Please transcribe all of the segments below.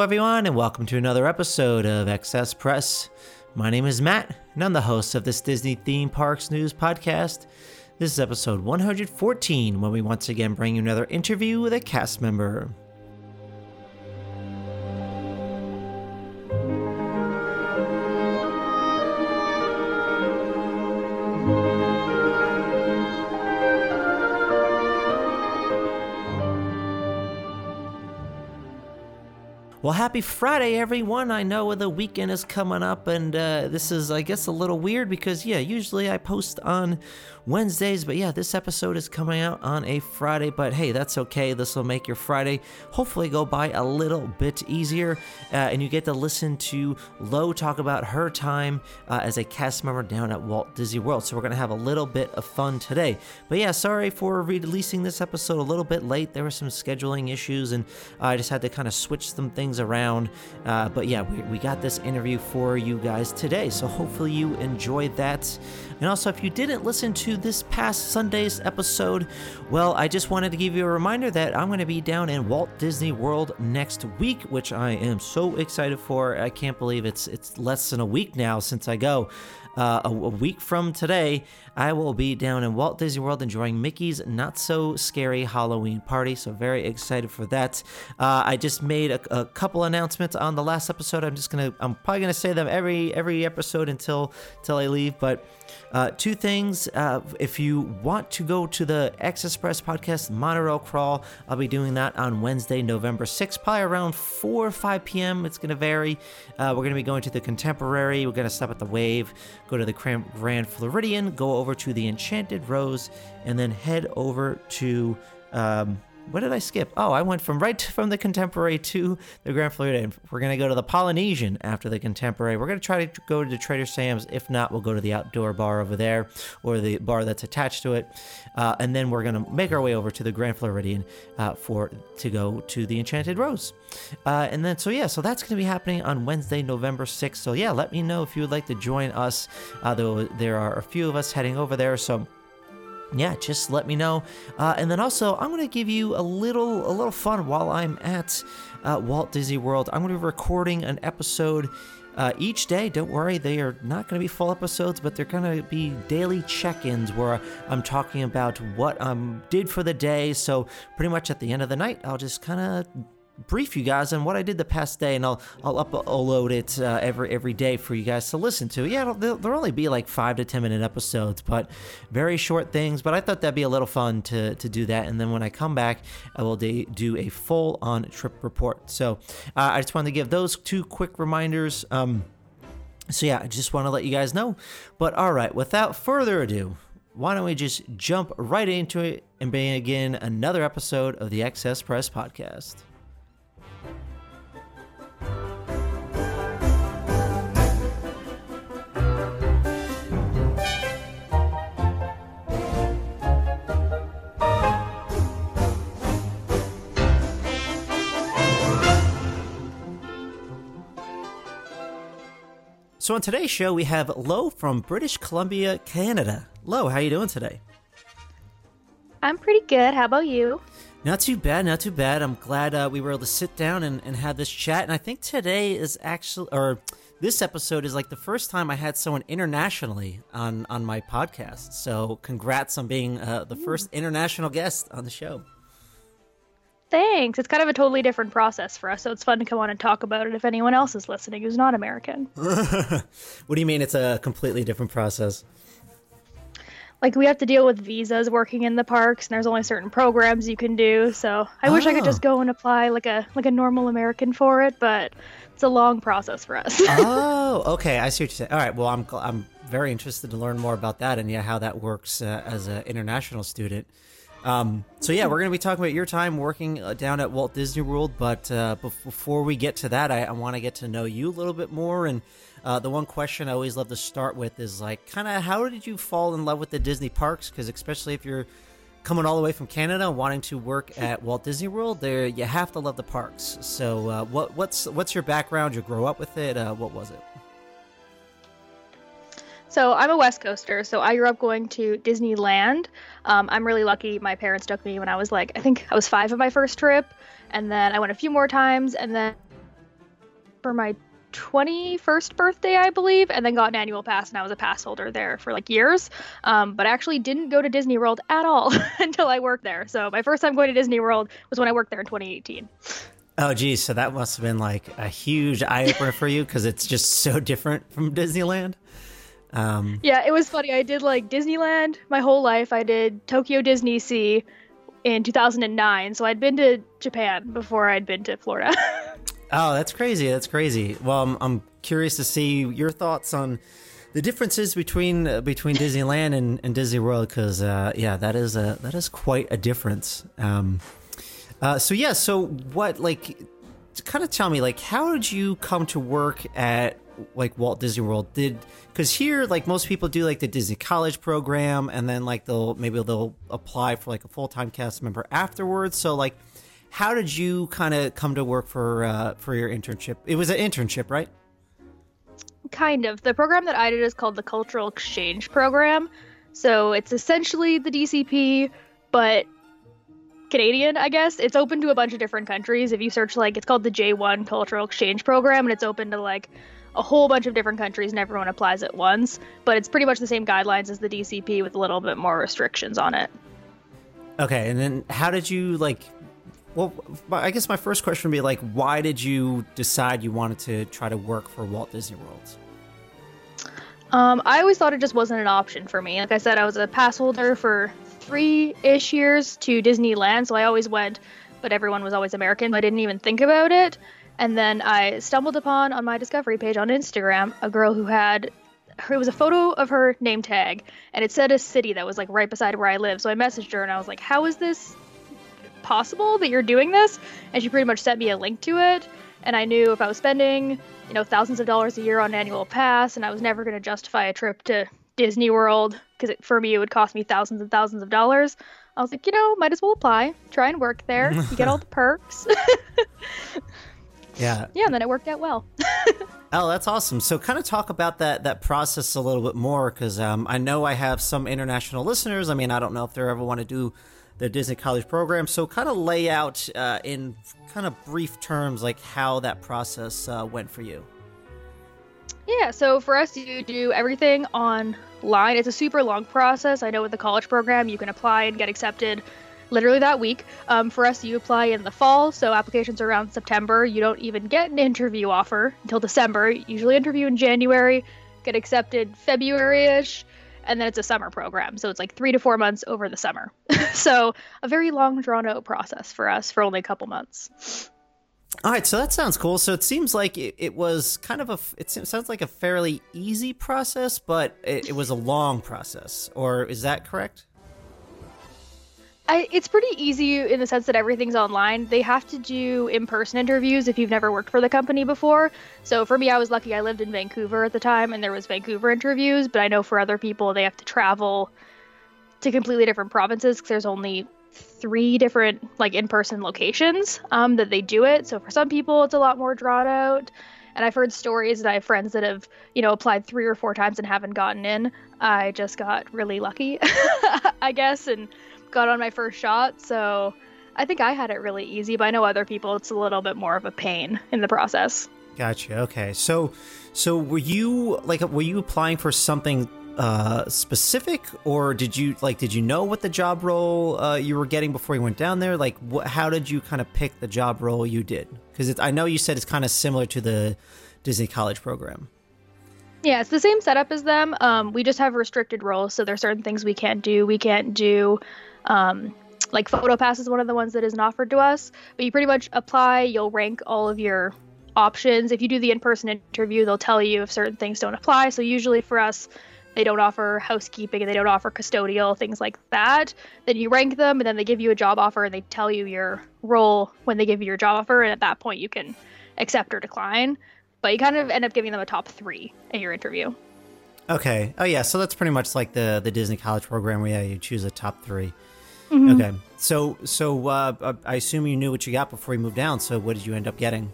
Everyone, and welcome to another episode of Excess Press. My name is Matt, and I'm the host of this Disney Theme Parks News podcast. This is episode 114, when we once again bring you another interview with a cast member. Well, happy Friday, everyone. I know the weekend is coming up, and uh, this is, I guess, a little weird because, yeah, usually I post on Wednesdays, but yeah, this episode is coming out on a Friday, but hey, that's okay. This will make your Friday hopefully go by a little bit easier, uh, and you get to listen to Lo talk about her time uh, as a cast member down at Walt Disney World. So we're going to have a little bit of fun today. But yeah, sorry for releasing this episode a little bit late. There were some scheduling issues, and I just had to kind of switch some things around. Uh, but yeah, we, we got this interview for you guys today. So hopefully you enjoyed that. And also, if you didn't listen to this past Sunday's episode, well, I just wanted to give you a reminder that I'm going to be down in Walt Disney World next week, which I am so excited for. I can't believe it's it's less than a week now since I go. Uh, a, a, week from today, I will be down in Walt Disney World enjoying Mickey's Not So Scary Halloween Party. So, very excited for that. Uh, I just made a, a, couple announcements on the last episode. I'm just gonna, I'm probably gonna say them every every episode until until I leave. But uh, two things. Uh, if you want to go to the Excess Express podcast monorail crawl, I'll be doing that on Wednesday, November 6th, probably around 4 or 5 p.m. It's going to vary. Uh, we're going to be going to the Contemporary. We're going to stop at the Wave, go to the Grand Floridian, go over to the Enchanted Rose, and then head over to. Um, what did I skip? Oh, I went from right from the contemporary to the Grand Floridian. We're gonna go to the Polynesian after the contemporary. We're gonna try to go to Trader Sam's. If not, we'll go to the outdoor bar over there or the bar that's attached to it, uh, and then we're gonna make our way over to the Grand Floridian uh, for to go to the Enchanted Rose. Uh, and then so yeah, so that's gonna be happening on Wednesday, November sixth. So yeah, let me know if you would like to join us. Uh, though there are a few of us heading over there, so yeah, just let me know. Uh, and then also, I'm to give you a little a little fun while I'm at uh, Walt Disney World. I'm to be recording an episode uh, each day. Don't worry, they are not going to be full episodes, but they're going to be daily check-ins where I'm talking about what I um, did for the day. So pretty much at the end of the night, I'll just kind of brief you guys on what I did the past day, and I'll I'll upload it uh, every every day for you guys to listen to. Yeah, they'll only be like five to ten minute episodes, but very short things. But I thought that'd be a little fun to to do that, and then when I come back, I will de- do a full on trip report. So uh, I just wanted to give those two quick reminders. Um, so yeah, I just want to let you guys know. But all right, without further ado, why don't we just jump right into it and begin another episode of the Excess Press Podcast? So on today's show, we have Lo from British Columbia, Canada. Lo, how are you doing today? I'm pretty good. How about you? Not too bad, not too bad. I'm glad uh, we were able to sit down and, and have this chat. And I think today is actually, or this episode is like the first time I had someone internationally on on my podcast. So congrats on being uh, the first international guest on the show. Thanks. It's kind of a totally different process for us, so it's fun to come on and talk about it if anyone else is listening who's not American. what do you mean it's a completely different process? Like we have to deal with visas working in the parks, and there's only certain programs you can do. So I oh. wish I could just oh. go and apply like a like a normal American for it, but it's a long process for us. oh, okay. I see what you're saying. All right. Well, I'm I'm very interested to learn more about that and yeah, how that works uh, as an international student. Um, so yeah, we're going to be talking about your time working uh, down at Walt Disney World. But uh, before we get to that, I, I want to get to know you a little bit more. And uh, the one question I always love to start with is like, kind of, how did you fall in love with the Disney parks? Because especially if you're coming all the way from Canada, wanting to work at Walt Disney World, there you have to love the parks. So uh, what what's what's your background? You grow up with it? Uh, what was it? So I'm a West Coaster, so I grew up going to Disneyland. Um, I'm really lucky. My parents took me when I was like, I think I was five of my first trip, and then I went a few more times, and then for my 21st birthday, I believe, and then got an annual pass, and I was a pass holder there for like years. Um, but I actually didn't go to Disney World at all until I worked there. So my first time going to Disney World was when I worked there in 2018. Oh, geez. So that must have been like a huge eye opener for you because it's just so different from Disneyland. Um, yeah, it was funny. I did like Disneyland my whole life. I did Tokyo DisneySea in 2009, so I'd been to Japan before I'd been to Florida. oh, that's crazy. That's crazy. Well, I'm, I'm, curious to see your thoughts on the differences between uh, between Disneyland and, and Disney World because uh, yeah, that is a that is quite a difference. Um, uh, so yeah, so what like kind of tell me like how did you come to work at like Walt Disney World did because here like most people do like the Disney College program and then like they'll maybe they'll apply for like a full time cast member afterwards. So like, how did you kind of come to work for uh, for your internship? It was an internship, right? Kind of. The program that I did is called the Cultural Exchange Program. So it's essentially the DCP, but Canadian, I guess. It's open to a bunch of different countries. If you search like it's called the J1 Cultural Exchange Program and it's open to like a whole bunch of different countries and everyone applies at once, but it's pretty much the same guidelines as the DCP with a little bit more restrictions on it. Okay, and then how did you like well, I guess my first question would be like, why did you decide you wanted to try to work for Walt Disney World? Um, I always thought it just wasn't an option for me. Like I said, I was a pass holder for three ish years to Disneyland, so I always went, but everyone was always American. I didn't even think about it. And then I stumbled upon on my discovery page on Instagram a girl who had it was a photo of her name tag and it said a city that was like right beside where I live. So I messaged her and I was like, "How is this possible that you're doing this?" And she pretty much sent me a link to it. And I knew if I was spending, you know, thousands of dollars a year on an annual pass and I was never going to justify a trip to Disney World because for me it would cost me thousands and thousands of dollars. I was like, you know, might as well apply, try and work there. You get all the perks. Yeah. Yeah, and then it worked out well. oh, that's awesome. So, kind of talk about that that process a little bit more, because um, I know I have some international listeners. I mean, I don't know if they ever want to do the Disney College program. So, kind of lay out uh, in kind of brief terms, like how that process uh, went for you. Yeah, so for us, you do everything online. It's a super long process. I know with the college program, you can apply and get accepted literally that week. Um, for us, you apply in the fall, so applications are around September. You don't even get an interview offer until December. Usually interview in January, get accepted February ish, and then it's a summer program. So it's like three to four months over the summer. so a very long, drawn out process for us for only a couple months. All right, so that sounds cool. So it seems like it, it was kind of a. It sounds like a fairly easy process, but it, it was a long process. Or is that correct? I, it's pretty easy in the sense that everything's online. They have to do in-person interviews if you've never worked for the company before. So for me, I was lucky. I lived in Vancouver at the time, and there was Vancouver interviews. But I know for other people, they have to travel to completely different provinces because there's only three different like in-person locations um, that they do it. So for some people, it's a lot more drawn out. And I've heard stories that I have friends that have, you know, applied three or four times and haven't gotten in. I just got really lucky, I guess, and got on my first shot. So I think I had it really easy, but I know other people it's a little bit more of a pain in the process. Gotcha. Okay. So, so were you like were you applying for something uh, specific, or did you like did you know what the job role uh, you were getting before you went down there? Like, wh- how did you kind of pick the job role you did? Because I know you said it's kind of similar to the Disney College program. Yeah, it's the same setup as them. Um, we just have restricted roles, so there's certain things we can't do. We can't do um, like PhotoPass is one of the ones that isn't offered to us but you pretty much apply you'll rank all of your options. If you do the in-person interview they'll tell you if certain things don't apply. So usually for us they don't offer housekeeping and they don't offer custodial things like that. Then you rank them and then they give you a job offer and they tell you your role when they give you your job offer. And at that point you can accept or decline but you kind of end up giving them a top three in your interview. Okay. Oh yeah. So that's pretty much like the the disney college program where yeah, you choose a top 3 mm-hmm. okay. So so uh, i assume you knew what you got before you moved down. So what did you end up getting?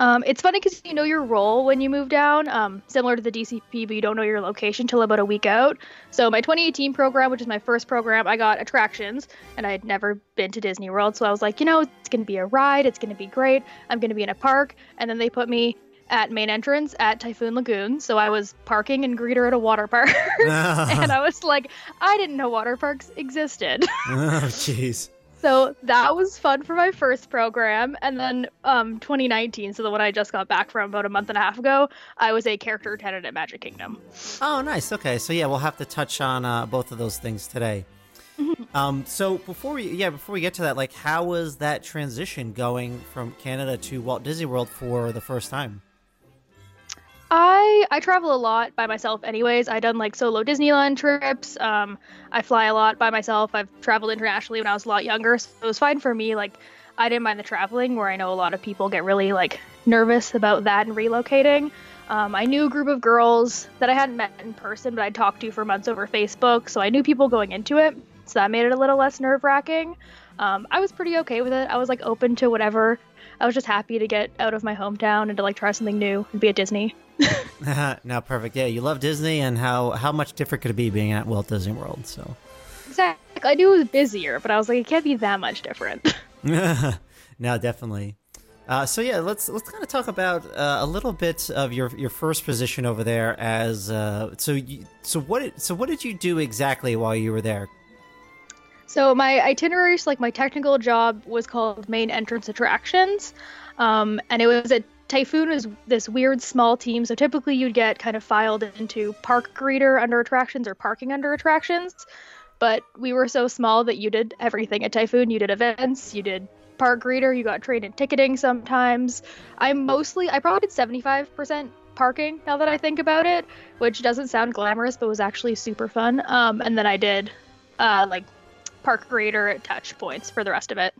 Um, it's funny because you know your role when you move down, um, similar to the DCP, but you don't know your location till about a week out. So my 2018 program, which is my first program, I got attractions, and I had never been to Disney World, so I was like, you know, it's gonna be a ride, it's gonna be great, I'm gonna be in a park, and then they put me at main entrance at Typhoon Lagoon. So I was parking and greeter at a water park. and I was like, I didn't know water parks existed. oh, jeez. So that was fun for my first program. And then um, 2019, so the one I just got back from about a month and a half ago, I was a character attendant at Magic Kingdom. Oh, nice. Okay. So yeah, we'll have to touch on uh, both of those things today. Mm-hmm. Um, so before we, yeah, before we get to that, like, how was that transition going from Canada to Walt Disney World for the first time? I I travel a lot by myself anyways. I done like solo Disneyland trips. Um, I fly a lot by myself. I've traveled internationally when I was a lot younger, so it was fine for me. Like I didn't mind the traveling, where I know a lot of people get really like nervous about that and relocating. Um, I knew a group of girls that I hadn't met in person, but I'd talked to for months over Facebook, so I knew people going into it. So that made it a little less nerve wracking. Um, I was pretty okay with it. I was like open to whatever. I was just happy to get out of my hometown and to like try something new and be at Disney. now, perfect. Yeah, you love Disney, and how how much different could it be being at Walt Disney World? So exactly. I knew it was busier, but I was like, it can't be that much different. no, definitely. Uh, so yeah, let's let's kind of talk about uh, a little bit of your your first position over there. As uh, so, you, so what so what did you do exactly while you were there? So my itineraries, like my technical job, was called main entrance attractions, um, and it was a Typhoon is this weird small team, so typically you'd get kind of filed into park greeter under attractions or parking under attractions. But we were so small that you did everything at Typhoon. You did events, you did park greeter, you got trained in ticketing sometimes. I mostly, I probably did 75% parking now that I think about it, which doesn't sound glamorous, but was actually super fun. Um, and then I did uh, like park greeter at touch points for the rest of it.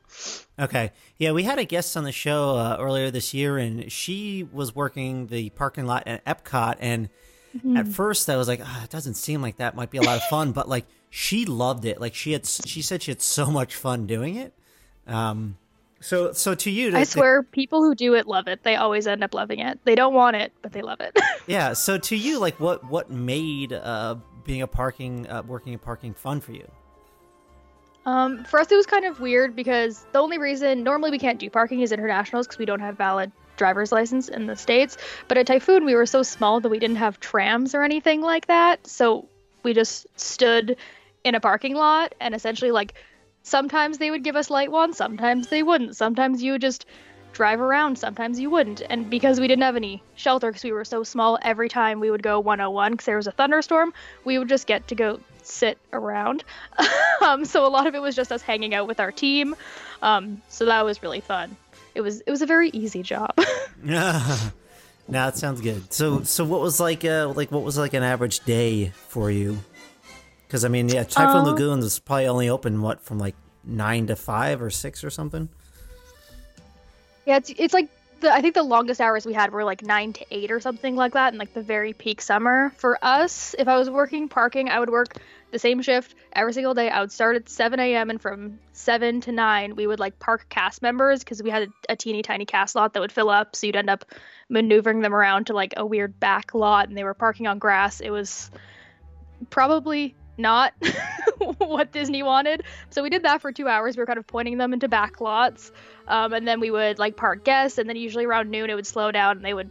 Okay. Yeah, we had a guest on the show uh, earlier this year, and she was working the parking lot at Epcot. And mm-hmm. at first, I was like, oh, it doesn't seem like that might be a lot of fun, but like she loved it. Like she had, she said she had so much fun doing it. Um, so, so to you, to, I swear, people who do it love it. They always end up loving it. They don't want it, but they love it. yeah. So to you, like, what what made uh, being a parking, uh, working in parking, fun for you? Um, for us, it was kind of weird because the only reason normally we can't do parking is internationals because we don't have valid driver's license in the states. But at Typhoon, we were so small that we didn't have trams or anything like that. So we just stood in a parking lot and essentially like sometimes they would give us light ones, sometimes they wouldn't. Sometimes you would just drive around, sometimes you wouldn't. And because we didn't have any shelter because we were so small, every time we would go 101 because there was a thunderstorm, we would just get to go sit around. um, so a lot of it was just us hanging out with our team. Um, so that was really fun. It was it was a very easy job. Yeah. now it sounds good. So so what was like uh like what was like an average day for you? Because I mean, yeah, Typhoon uh, Lagoon is probably only open what from like nine to five or six or something. Yeah, it's it's like the, I think the longest hours we had were like nine to eight or something like that in like the very peak summer. For us, if I was working parking, I would work the same shift every single day. I would start at 7 a.m. and from 7 to 9, we would like park cast members because we had a, a, teeny tiny cast lot that would fill up. So you'd end up maneuvering them around to like a weird back lot and they were parking on grass. It was probably not what Disney wanted. So we did that for two hours. We were kind of pointing them into back lots. Um, and then we would like park guests, and then usually around noon it would slow down and they would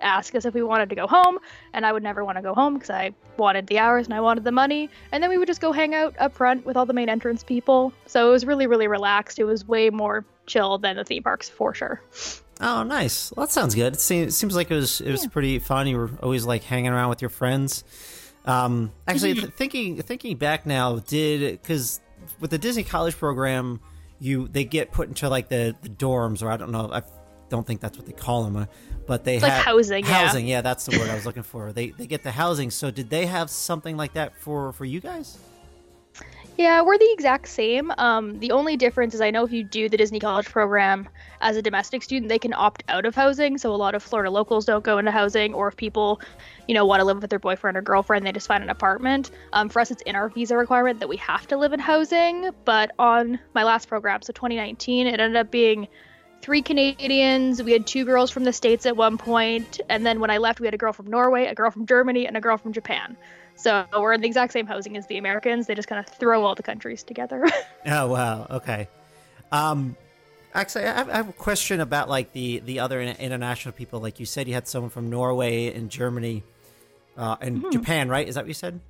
ask us if we wanted to go home. And I would never want to go home because I wanted the hours and I wanted the money. And then we would just go hang out up front with all the main entrance people. So it was really, really relaxed. It was way more chill than the theme parks for sure. Oh, nice. Well, that sounds good. It seems, it seems like it was it was yeah. pretty fun. You were always like hanging around with your friends. Um, actually, th- thinking thinking back now, did because with the Disney College program, you they get put into like the the dorms, or I don't know, I don't think that's what they call them, uh, but they it's have like housing. Housing, yeah. yeah, that's the word I was looking for. They they get the housing. So did they have something like that for for you guys? Yeah, we're the exact same. Um, the only difference is I know if you do the Disney College program as a domestic student, they can opt out of housing. So a lot of Florida locals don't go into housing, or if people, you know, want to live with their boyfriend or girlfriend, they just find an apartment. Um, for us, it's in our visa requirement that we have to live in housing. But on my last program, so 2019, it ended up being three Canadians. We had two girls from the States at one point, and then when I left, we had a girl from Norway, a girl from Germany, and a girl from Japan. So we're in the exact same housing as the Americans. They just kind of throw all the countries together. oh wow, okay. Um, actually, I have, I have, a question about like the the other international people. Like you said, you had someone from Norway and Germany, uh, and mm-hmm. Japan, right? Is that what you said?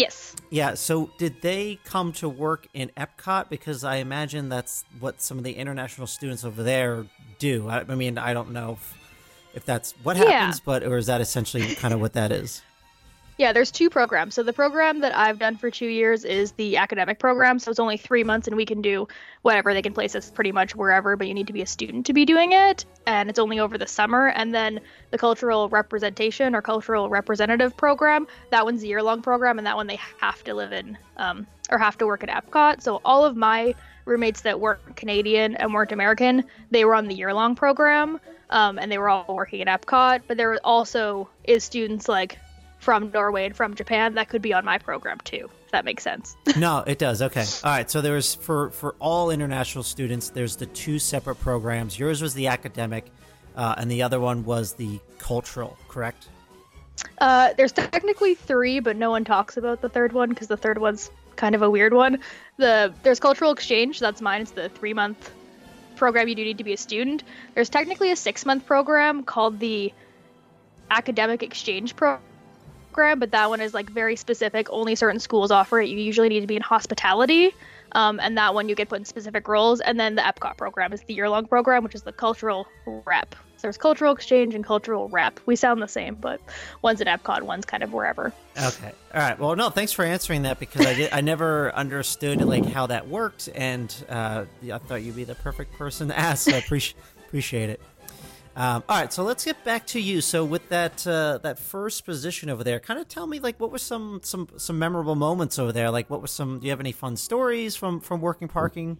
Yes. Yeah. So did they come to work in Epcot? Because I imagine that's what some of the international students over there do. I, I mean, I don't know if, if that's what happens, yeah. but or is that essentially kind of what that is? Yeah, there's two programs. So the program that I've done for two years is the academic program. So it's only three months, and we can do whatever. They can place us pretty much wherever, but you need to be a student to be doing it. And it's only over the summer. And then the cultural representation or cultural representative program, that one's a year long program, and that one they have to live in um, or have to work at Epcot. So all of my roommates that weren't Canadian and weren't American, they were on the year long program. Um, and they were all working at Epcot, but there also is students like from Norway and from Japan, that could be on my program too. If that makes sense. no, it does. Okay. All right. So there's for for all international students, there's the two separate programs. Yours was the academic, uh, and the other one was the cultural. Correct. Uh, there's technically three, but no one talks about the third one because the third one's kind of a weird one. The there's cultural exchange. That's mine. It's the three month program you do need to be a student. There's technically a six month program called the academic exchange program program, but that one is like very specific. Only certain schools offer it. You usually need to be in hospitality, um, and that one you get put in specific roles. And then the Epcot program is the year-long program, which is the cultural rep. So there's cultural exchange and cultural rep. We sound the same, but one's at Epcot, one's kind of wherever. Okay, all right. Well, no, thanks for answering that because I did, I never understood like how that worked, and uh, I thought you'd be the perfect person to ask. So I appreciate appreciate it. Um, all right, so let's get back to you. So with that uh, that first position over there, kind of tell me like what were some some some memorable moments over there? Like what were some? Do you have any fun stories from from working parking?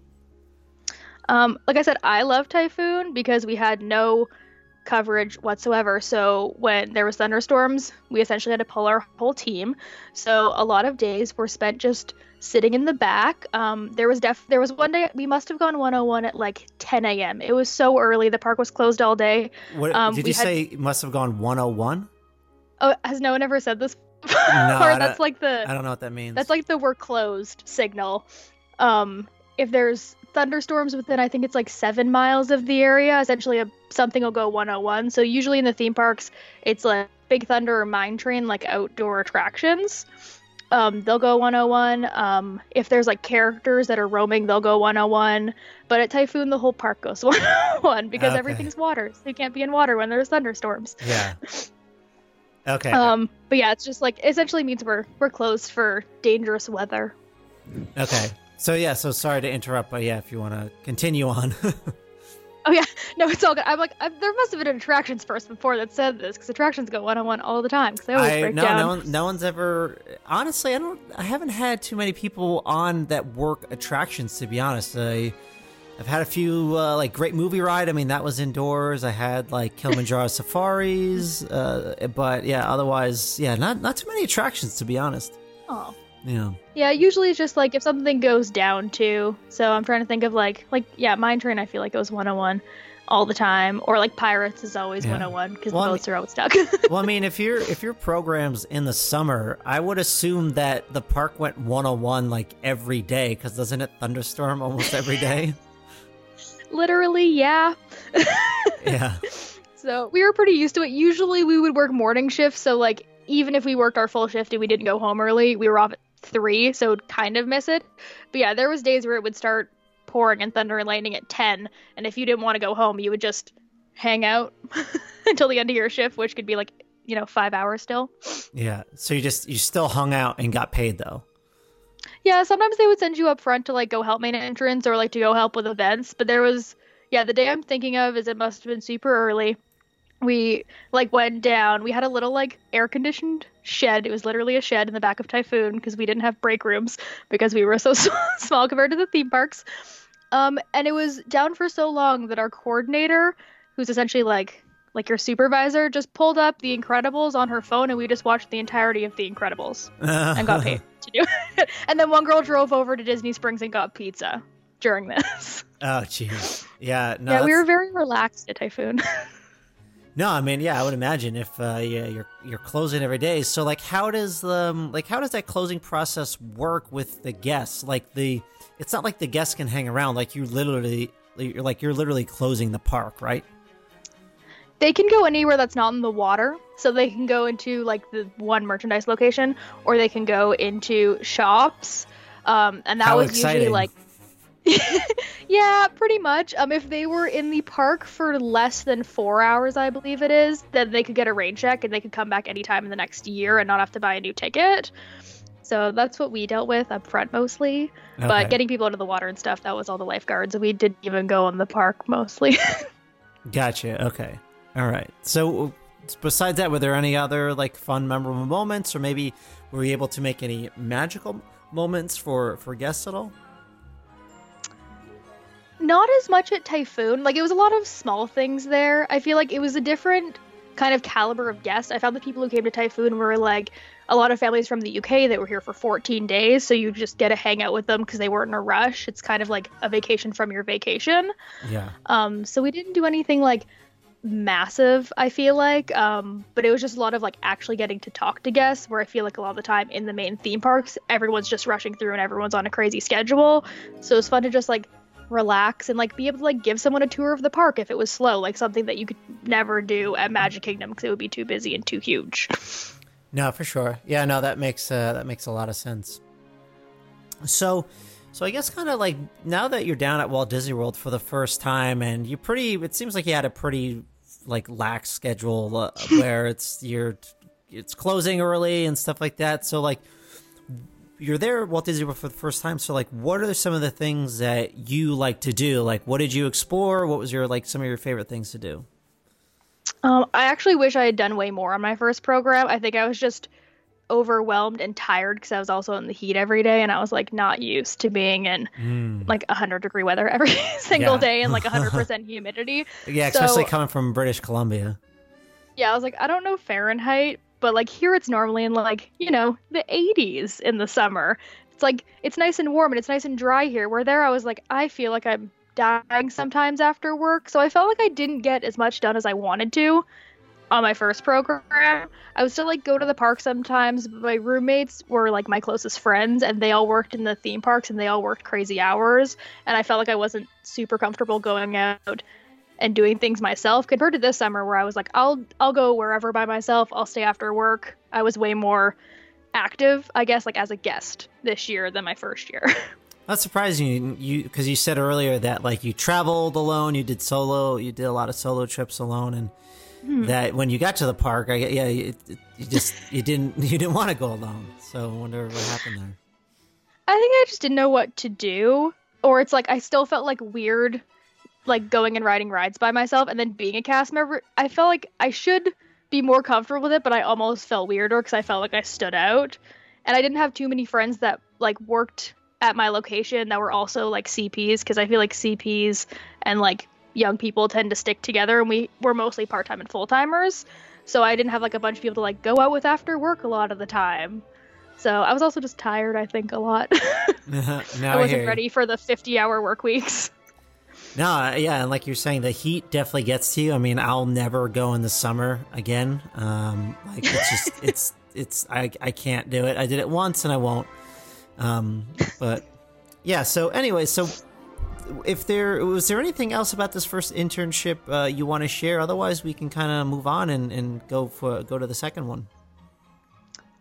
Um, like I said, I love Typhoon because we had no coverage whatsoever. So when there was thunderstorms, we essentially had to pull our whole team. So a lot of days were spent just sitting in the back. Um, there was def there was one day we must have gone 101 at like 10 a.m. It was so early. The park was closed all day. What um, did you had... say? Must have gone 101. Oh, has no one ever said this? no, that's like the. I don't know what that means. That's like the we're closed signal. Um, if there's thunderstorms within, I think it's like seven miles of the area, essentially a, something will go 101. So usually in the theme parks, it's like Big Thunder or Mine Train, like outdoor attractions um, they'll go 101. Um, if there's like characters that are roaming, they'll go 101. But at Typhoon, the whole park goes 101 because okay. everything's water. So you can't be in water when there's thunderstorms. Yeah. Okay. Um, but yeah, it's just like essentially means we're we're closed for dangerous weather. Okay. So yeah, so sorry to interrupt, but yeah, if you want to continue on. Oh yeah, no, it's all good. I'm like, I, there must have been attractions first before that said this because attractions go one on one all the time because they always I, break no, down. No, one, no one's ever. Honestly, I don't. I haven't had too many people on that work attractions. To be honest, I, I've had a few uh, like great movie ride. I mean, that was indoors. I had like Kilimanjaro safaris, uh, but yeah, otherwise, yeah, not not too many attractions to be honest. Oh. Yeah. Yeah, usually it's just like if something goes down too. So I'm trying to think of like like yeah, mine train I feel like it was 101. all the time, or like Pirates is always Yeah. 101 because Well, the boats are always stuck. well, I mean, if your if your program's in the summer, I would assume that the park went 101 like every day because doesn't it thunderstorm almost every day? Literally, yeah. yeah. So we were pretty used to it. Usually we would work morning shifts, so like even if we worked our full shift and we didn't go home early, we were off at three, so kind of miss it. But yeah, there was days where it would start pouring and thunder and lightning at ten, and if you didn't want to go home, you would just hang out until the end of your shift, which could be like you know five hours still. Yeah. So you just you still hung out and got paid though. Yeah, sometimes they would send you up front to like go help main entrance or like to go help with events. But there was, yeah, the day I'm thinking of is it must have been super early. We like went down. We had a little like air conditioned shed. It was literally a shed in the back of Typhoon because we didn't have break rooms because we were so small compared to the theme parks. Um, and it was down for so long that our coordinator, who's essentially like like your supervisor, just pulled up The Incredibles on her phone, and we just watched the entirety of The Incredibles and got paid to do it. and then one girl drove over to Disney Springs and got pizza during this. oh, jeez. Yeah. No. yeah, we were very relaxed at Typhoon. No, I mean, yeah, I would imagine if uh, yeah, you're you're closing every day. So, like, how does um, like how does that closing process work with the guests? Like the, it's not like the guests can hang around. Like you literally, you're like you're literally closing the park, right? they can go anywhere that's not in the water. So they can go into like the one merchandise location, or they can go into shops. Um, and that How was exciting. usually like yeah, pretty much. Um, if they were in the park for less than four hours, I believe it is, then they could get a rain check and they could come back anytime in the next year and not have to buy a new ticket. So that's what we dealt with up front mostly. Okay. But getting people into the water and stuff, that was all the lifeguards. We didn't even go in the park mostly. Gotcha. Okay. All right. So, besides that, were there any other like fun, memorable moments, or maybe were you able to make any magical moments for for guests at all? Not as much at Typhoon. Like it was a lot of small things there. I feel like it was a different kind of caliber of guest. I found the people who came to Typhoon were like a lot of families from the UK that were here for 14 days, so you just get to hang out with them because they weren't in a rush. It's kind of like a vacation from your vacation. Yeah. Um, so we didn't do anything like massive, I feel like. Um, but it was just a lot of like actually getting to talk to guests where I feel like a lot of the time in the main theme parks, everyone's just rushing through and everyone's on a crazy schedule. So it's fun to just like relax and like be able to like give someone a tour of the park if it was slow, like something that you could never do at Magic Kingdom because it would be too busy and too huge. No, for sure. Yeah, no, that makes uh, that makes a lot of sense. So, so I guess kind of like now that you're down at Walt Disney World for the first time, and you pretty, it seems like you had a pretty like lax schedule uh, where it's you're it's closing early and stuff like that. So like you're there at Walt Disney World for the first time. So like, what are some of the things that you like to do? Like, what did you explore? What was your like some of your favorite things to do? Um, I actually wish I had done way more on my first program. I think I was just overwhelmed and tired because I was also in the heat every day, and I was like not used to being in like 100 degree weather every single Yeah. day and like 100% humidity. Yeah, especially So- coming from British Columbia. Yeah, I was like, I don't know Fahrenheit, but like here it's normally in like, you know, the 80s in the summer. It's like, it's nice and warm and it's nice and dry here. Where there I was like, I feel like I'm dying sometimes after work. So I felt like I didn't get as much done as I wanted to on my first program. I would still like go to the park sometimes, but my roommates were like my closest friends and they all worked in the theme parks and they all worked crazy hours. And I felt like I wasn't super comfortable going out and doing things myself compared to this summer where I was like I'll I'll go wherever by myself. I'll stay after work. I was way more active, I guess like as a guest this year than my first year. That's surprising you because you said earlier that like you traveled alone, you did solo, you did a lot of solo trips alone, and Hmm. that when you got to the park, I yeah, you, you just you didn't you didn't want to go alone. So I wonder what happened there. I think I just didn't know what to do or it's like I still felt like weird like going and riding rides by myself and then being a cast member. I felt like I should be more comfortable with it, but I almost felt weirder because I felt like I stood out. And I didn't have too many friends that like worked at my location that were also like CPs because I feel like CPs and like young people tend to stick together and we were mostly part-time and full-timers. So I didn't have like a bunch of people to like go out with after work a lot of the time. So I was also just tired, I think, a lot. now I I wasn't you. ready for the 50 hour work weeks. No, yeah, and like you're saying, the heat definitely gets to you. I mean, I'll never go in the summer again. Um, like it's just, it's, it's, I, I can't do it. I did it once and I won't. Um, but yeah. So anyway, so if there was there anything else about this first internship uh, you want to share? Otherwise, we can kind of move on and, and go for go to the second one.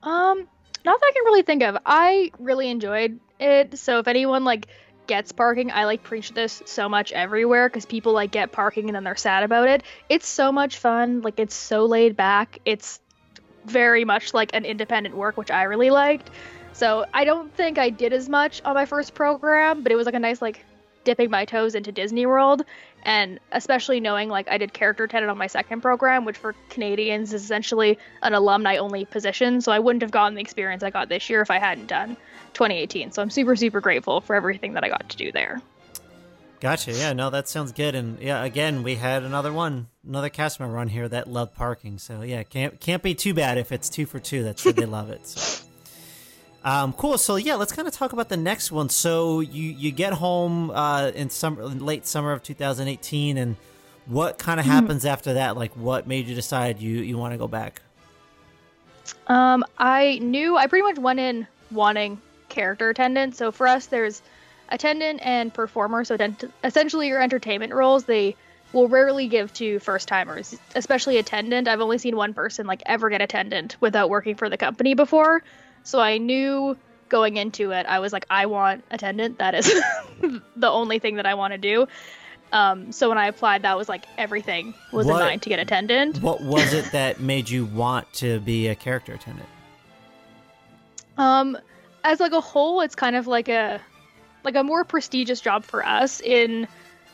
Um, not that I can really think of. I really enjoyed it. So if anyone like gets parking, I like preach this so much everywhere because people like get parking and then they're sad about it. It's so much fun. Like it's so laid back. It's very much like an independent work, which I really liked. So I don't think I did as much on my first program, but it was like a nice like dipping my toes into Disney World, and especially knowing like I did character attendant on my second program, which for Canadians is essentially an alumni only position. So I wouldn't have gotten the experience I got this year if I hadn't done 2018. So I'm super super grateful for everything that I got to do there. Gotcha. Yeah, no, that sounds good. And yeah, again, we had another one, another cast member on here that loved parking. So yeah, can't can't be too bad if it's two for two. That's what they love it. So. Um, cool. So yeah, let's kind of talk about the next one. So you you get home uh, in summer, late summer of 2018, and what kind of mm-hmm. happens after that? Like, what made you decide you you want to go back? Um, I knew I pretty much went in wanting character attendant. So for us, there's attendant and performer. So essentially, your entertainment roles they will rarely give to first timers, especially attendant. I've only seen one person like ever get attendant without working for the company before. So I knew going into it, I was like, I want attendant. That is the only thing that I want to do. Um, so when I applied, that was like everything was what, nine to get attendant. What was it that made you want to be a character attendant? Um, as like a whole, it's kind of like a like a more prestigious job for us in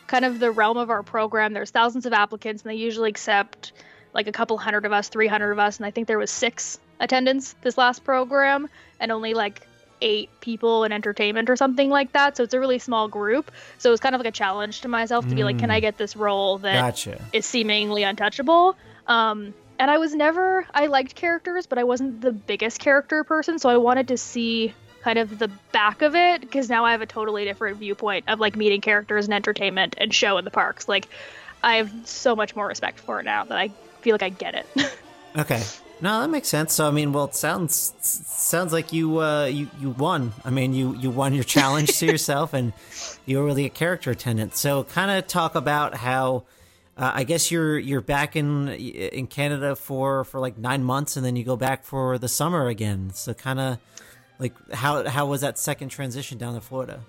kind of the realm of our program. There's thousands of applicants, and they usually accept like a couple hundred of us, 300 of us, and I think there was six attendance this last program and only like eight people in entertainment or something like that. So it's a really small group. So it was kind of like a challenge to myself to mm. be like, can I mm. get this role that gotcha. is seemingly untouchable? Um, and I was never, I liked characters, but I wasn't the biggest character person. So I wanted to see kind of the back of it because now I have a totally different viewpoint of like meeting characters and entertainment and show in the parks. Like I have so much more respect for it now that I feel like I get it. okay. No, that makes sense. So I mean, well, it sounds sounds like you uh, you you won. I mean, you you won your challenge to yourself, and you were really a character attendant. So kind of talk about how. Uh, I guess you're you're back in in Canada for for like nine months, and then you go back for the summer again. So kind of like how how was that second transition down to Florida?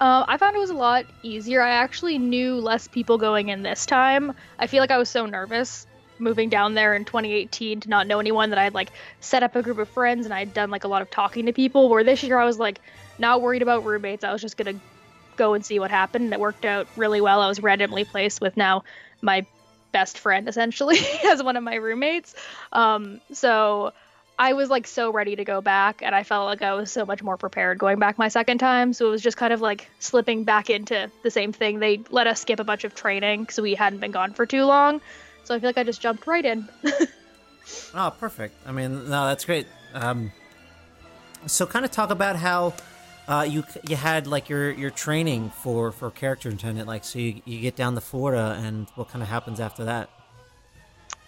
Uh, I found it was a lot easier. I actually knew less people going in this time. I feel like I was so nervous moving down there in 2018 to not know anyone that I'd like set up a group of friends and I'd done like a lot of talking to people. Where this year I was like not worried about roommates. I was just gonna go and see what happened. And it worked out really well. I was randomly placed with now my best friend essentially as one of my roommates. Um, so I was like so ready to go back, and I felt like I was so much more prepared going back my second time. So it was just kind of like slipping back into the same thing. They let us skip a bunch of training because we hadn't been gone for too long. So I feel like I just jumped right in. oh, perfect. I mean, no, that's great. Um, so kind of talk about how uh, you you had like your your training for for character attendant. Like, so you you get down to Florida, and what kind of happens after that?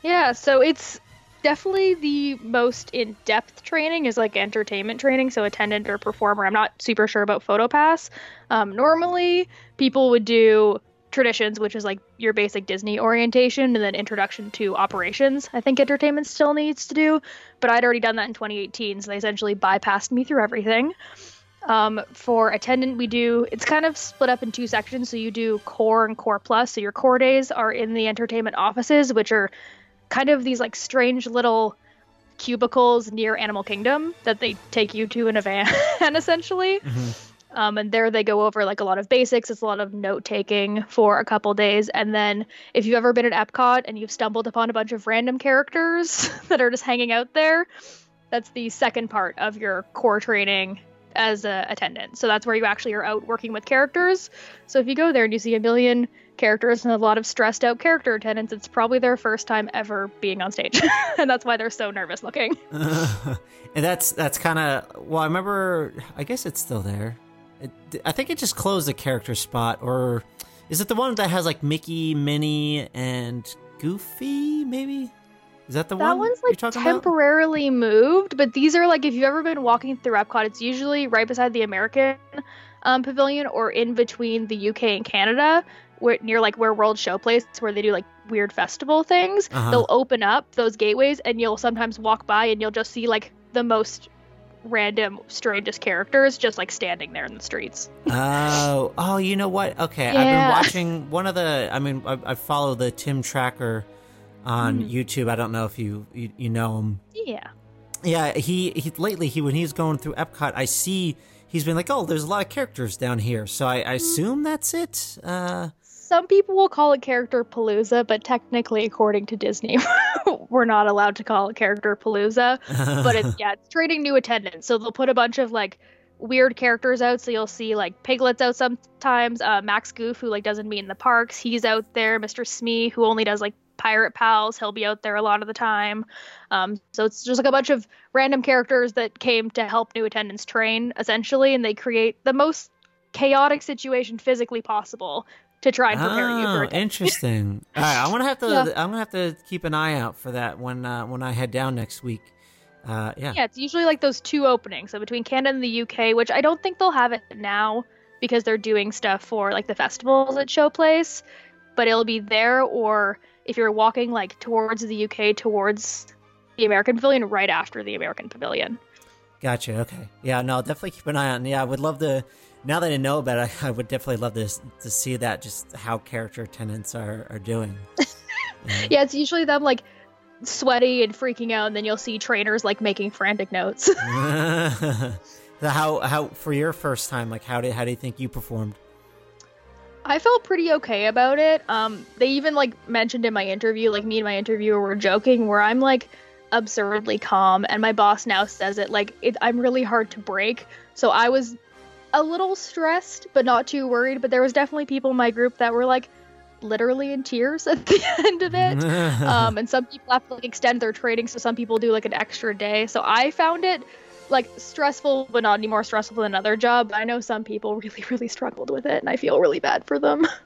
Yeah, so it's definitely the most in-depth training is like entertainment training so attendant or performer i'm not super sure about photopass um, normally people would do traditions, which is like your basic Disney orientation, and then introduction to operations. I think entertainment still needs to do, but I'd already done that in 2018, so they essentially bypassed me through everything. Um, for attendant, we do it's kind of split up in two sections. So you do core and core plus. So your core days are in the entertainment offices, which are kind of these like strange little cubicles near Animal Kingdom that they take you to in a van, essentially. Mm-hmm um, and there they go over like a lot of basics. It's a lot of note taking for a couple days. And then if you've ever been at Epcot and you've stumbled upon a bunch of random characters that are just hanging out there, that's the second part of your core training as a attendant. So that's where you actually are out working with characters. So if you go there and you see a million characters and a lot of stressed out character attendants, it's probably their first time ever being on stage. and that's why they're so nervous looking. Uh, and that's that's kind of well, I remember I guess it's still there it, I think it just closed the character spot, or is it the one that has like Mickey, Minnie, and Goofy? Maybe is that the that one? one's you're like talking about? temporarily moved, but these are like if you've ever been walking through Epcot, it's usually right beside the American um, pavilion or in between the UK and Canada, where near like where World Showplace, where they do like weird festival things. Uh-huh. They'll open up those gateways, and you'll sometimes walk by, and you'll just see like the most random, strangest characters just like standing there in the streets. Oh, oh, you know what? Okay, I've been watching one of the. I mean, I, I follow the Tim Tracker on Mhm. YouTube. I don't know if you you, you know him. Yeah. Yeah, he, he lately he when he's going through Epcot, I see he's been like, oh, there's a lot of characters down here. So I, I assume that's it. Uh, Some people will call it character palooza, but technically, according to Disney, we're not allowed to call it character palooza. But it's yeah, it's trading new attendants. So they'll put a bunch of like weird characters out. So you'll see like Piglet's out sometimes. Uh, Max Goof, who like doesn't meet in the parks, he's out there. Mr. Smee, who only does like Pirate Pals, he'll be out there a lot of the time. Um, so it's just like a bunch of random characters that came to help new attendants train, essentially, and they create the most chaotic situation physically possible to try and prepare you for oh, it. interesting. All right, I'm gonna have to. Yeah. I'm gonna have to keep an eye out for that when uh, when I head down next week. Uh, yeah. Yeah, it's usually like those two openings. So between Canada and the UK, which I don't think they'll have it now because they're doing stuff for like the festivals at Showplace, but it'll be there or if you're walking like towards the UK towards the American Pavilion right after the American Pavilion. Gotcha. Okay. Yeah. No. Definitely keep an eye on. Yeah. I would love to. Now that I know about it, I, would definitely love to to see that. Just how character attendants are are doing. Yeah. Yeah, it's usually them like sweaty and freaking out and then you'll see trainers like making frantic notes. How how for your first time, like how did how do you think you performed? I felt pretty okay about it. Um, they even like mentioned in my interview, like me and my interviewer were joking, where I'm like absurdly calm, and my boss now says it like it, I'm really hard to break. So I was a little stressed, but not too worried. But there was definitely people in my group that were like literally in tears at the end of it. um, and some people have to like extend their training, so some people do like an extra day. So I found it like stressful, but not any more stressful than another job. I know some people really, really struggled with it, and I feel really bad for them.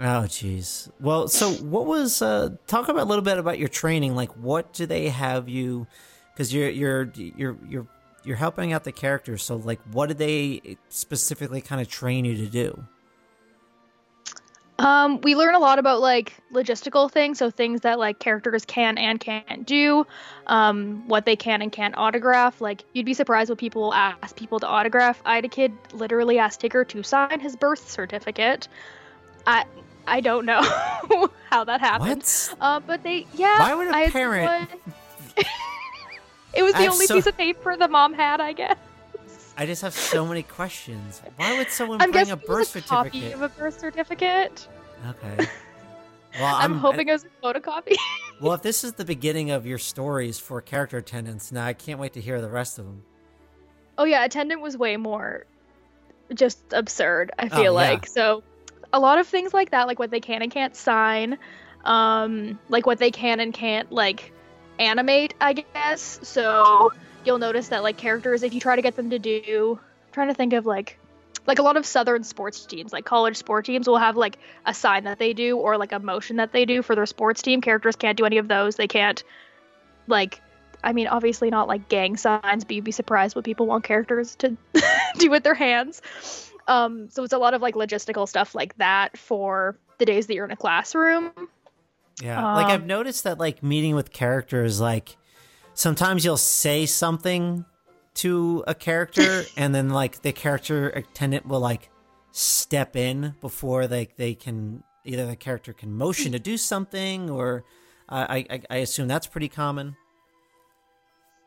Oh, jeez. Well, so what was? Uh, talk about a little bit about your training. Like, what do they have you? Because you're you're you're you're you're helping out the characters. So, like, what did they specifically kind of train you to do? Um, we learn a lot about like logistical things, so things that like characters can and can't do, um, what they can and can't autograph. Like you'd be surprised what people will ask people to autograph. I had a kid literally ask Tigger to sign his birth certificate. I I don't know how that happened. What? Uh, but they yeah. Why would a I parent- it was I the have only so- piece of paper the mom had, I guess. I just have so many questions. Why would someone I'm bring a it birth was a copy certificate? of a birth certificate. Okay. Well, I'm, I'm, hoping it was a photocopy. Well, if this is the beginning of your stories for character attendants, now I can't wait to hear the rest of them. Oh yeah, attendant was way more just absurd, I Oh, feel yeah. like. So a lot of things like that, like what they can and can't sign, um, like what they can and can't like animate, I guess. So you'll notice that like characters if you try to get them to do I'm trying to think of like like a lot of southern sports teams, like college sport teams will have like a sign that they do or like a motion that they do for their sports team. Characters can't do any of those. They can't like I mean, obviously not like gang signs, but you'd be surprised what people want characters to do with their hands. Um, so it's a lot of like logistical stuff like that for the days that you're in a classroom. Yeah. like I've Um, noticed that like meeting with characters like sometimes you'll say something to a character and then like the character attendant will like step in before like they can either the character can motion to do something or I I, I assume that's pretty common.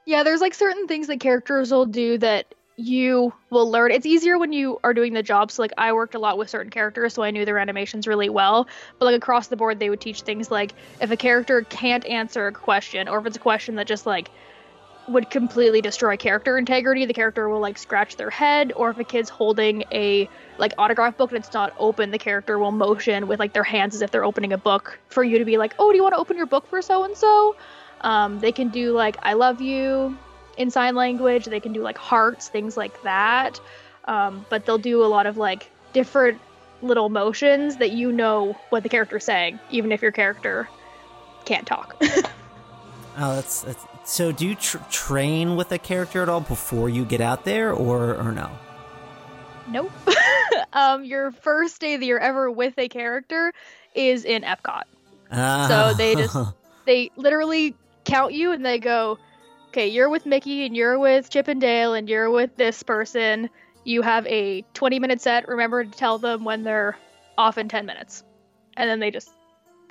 Yeah, there's like certain things that characters will do that you will learn. It's easier when you are doing the job. So like I worked a lot with certain characters, so I knew their animations really well. But like across the board, they would teach things like if a character can't answer a question, or if it's a question that just like would completely destroy character integrity, the character will like scratch their head. Or if a kid's holding a like autograph book and it's not open, the character will motion with like their hands as if they're opening a book for you to be like, oh, do you want to open your book for so and so? Um, they can do like I love you in sign language. They can do like hearts, things like that. um, but they'll do a lot of like different little motions that you know what the character's saying, even if your character can't talk. oh, that's, that's so. Do you tr- train with a character at all before you get out there, or or no? Nope. um, your first day that you're ever with a character is in Epcot. So they just they literally count you and they go, okay, you're with Mickey and you're with Chip and Dale and you're with this person. You have a 20 minute set. Remember to tell them when they're off in 10 minutes, and then they just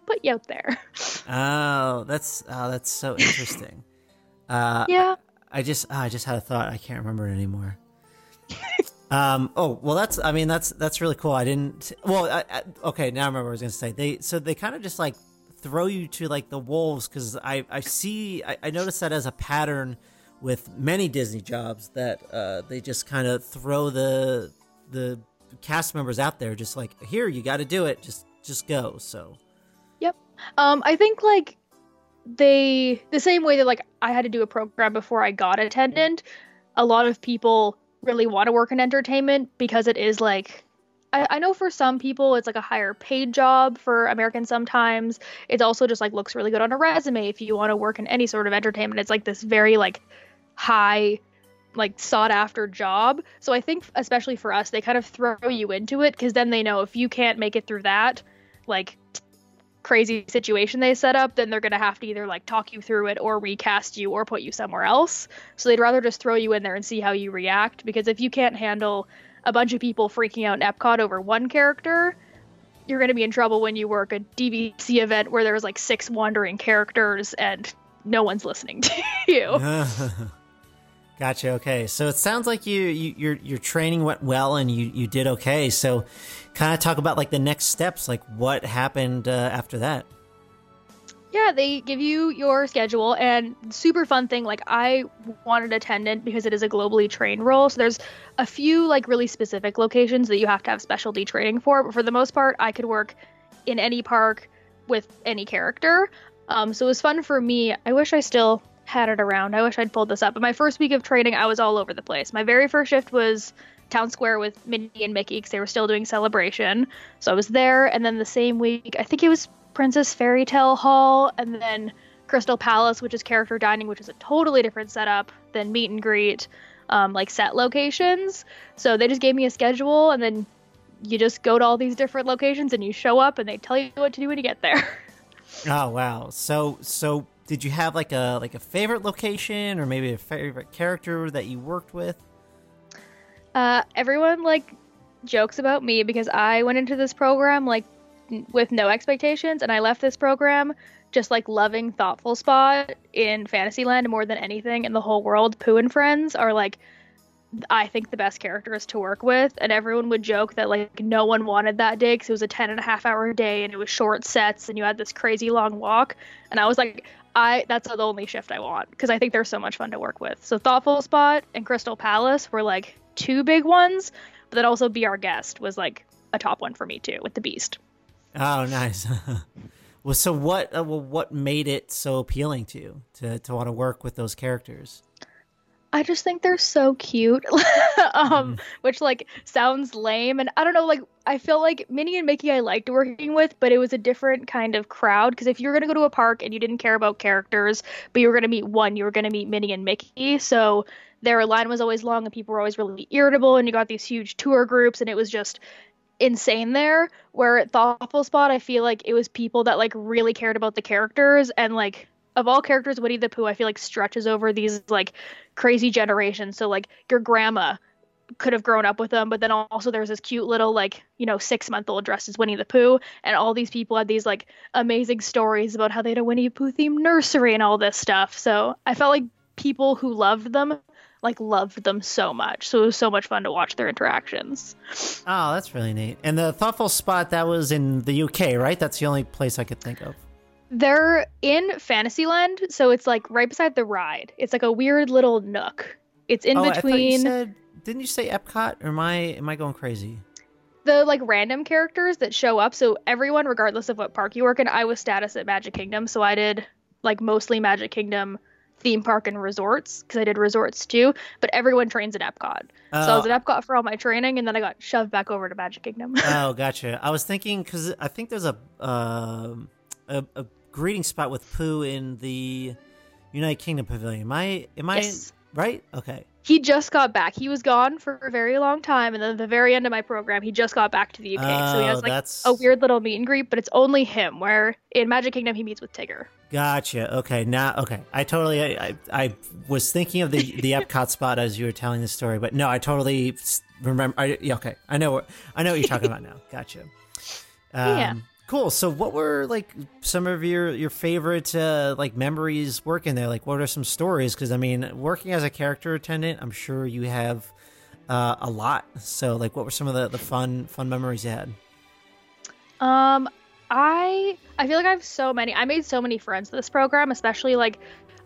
put you out there. Oh, that's oh, that's so interesting. uh, yeah. I just oh, I just had a thought. I can't remember it anymore. um. Oh well, that's. I mean, that's that's really cool. I didn't. Well, I, I, okay. Now I remember what I was gonna say. They so they kind of just like throw you to like the wolves because I I see I, I noticed that as a pattern with many Disney jobs that uh, they just kind of throw the the cast members out there just like here you got to do it. Just just go. So. Yep. Um, I think like they the same way that like I had to do a program before I got attendant. A lot of people really want to work in entertainment because it is like I, I know for some people it's like a higher paid job for Americans sometimes. It's also just like looks really good on a resume if you want to work in any sort of entertainment. It's like this very like high like sought after job. So I think especially for us they kind of throw you into it because then they know if you can't make it through that like crazy situation they set up, then they're going to have to either like talk you through it or recast you or put you somewhere else. So they'd rather just throw you in there and see how you react because if you can't handle a bunch of people freaking out in Epcot over one character, you're going to be in trouble when you work a DVC event where there's like six wandering characters and no one's listening to you. Gotcha. Okay, so it sounds like you, you your your training went well and you you did okay. So, kind of talk about like the next steps. Like what happened uh, after that. Yeah, they give you your schedule and super fun thing. Like I wanted attendant because it is a globally trained role. So there's a few like really specific locations that you have to have specialty training for. But for the most part, I could work in any park with any character. Um, so it was fun for me. I wish I still had it around. I wish I'd pulled this up. But my first week of training, I was all over the place. My very first shift was Town Square with Minnie and Mickey because they were still doing celebration. So I was there, and then the same week, I think it was Princess Fairy Tale Hall, and then Crystal Palace, which is character dining, which is a totally different setup than meet and greet, um, like set locations. So they just gave me a schedule, and then you just go to all these different locations and you show up, and they tell you what to do when you get there. Oh wow. So so did you have like a like a favorite location or maybe a favorite character that you worked with? Uh, everyone like jokes about me because I went into this program like with no expectations, and I left this program just like loving Thoughtful Spot in Fantasyland more than anything in the whole world. Pooh and Friends are like I think the best characters to work with, and everyone would joke that like no one wanted that day because it was a 10 and a half hour day and it was short sets and you had this crazy long walk. And I was like, I that's the only shift I want because I think they're so much fun to work with. So Thoughtful Spot and Crystal Palace were like two big ones, but then also Be Our Guest was like a top one for me too with the Beast. Oh, nice. well, so what? Uh, well, what made it so appealing to you to to want to work with those characters? I just think they're so cute. um, which like sounds lame, and I don't know. Like I feel like Minnie and Mickey I liked working with, but it was a different kind of crowd. Because if you were gonna go to a park and you didn't care about characters, but you were gonna meet one, you were gonna meet Minnie and Mickey. So their line was always long, and people were always really irritable. And you got these huge tour groups, and it was just insane there. Where at Thoughtful Spot, I feel like it was people that like really cared about the characters and like of all characters, Winnie the Pooh, I feel like stretches over these like crazy generations. So like your grandma could have grown up with them, but then also there's this cute little like you know six month old dressed as Winnie the Pooh, and all these people had these like amazing stories about how they had a Winnie the Pooh themed nursery and all this stuff. So I felt like people who loved them like loved them so much. So it was so much fun to watch their interactions. Oh, that's really neat. And the thoughtful spot that was in the UK, right? That's the only place I could think of. They're in Fantasyland, so it's like right beside the ride. It's like a weird little nook. It's in oh, between said, didn't you say Epcot? Or am I am I going crazy? the like random characters that show up. So everyone, regardless of what park you work in, I was status at Magic Kingdom, so I did like mostly Magic Kingdom theme park and resorts because I did resorts too. But everyone trains at Epcot, so I was Oh. at Epcot for all my training, and then I got shoved back over to Magic Kingdom. oh, gotcha. I was thinking because I think there's a, um a a greeting spot with Pooh in the United Kingdom Pavilion. Am I? Am I Yes. right? Okay. He just got back. He was gone for a very long time, and then at the very end of my program, he just got back to the UK. so he Oh, has like that's a weird little meet and greet, but it's only him. Where in Magic Kingdom, he meets with Tigger. Gotcha. Okay. Now, okay. I totally. I, I, I was thinking of the the Epcot spot as you were telling the story, but no, I totally remember. I, okay. I know. what I know what you're talking about now. Gotcha. Um, Yeah. Cool. So, what were like some of your your favorite uh, like memories working there? Like, what are some stories? Because I mean, working as a character attendant, I'm sure you have uh, a lot. So, like, what were some of the the fun fun memories you had? Um, I I feel like I have so many. I made so many friends with this program, especially like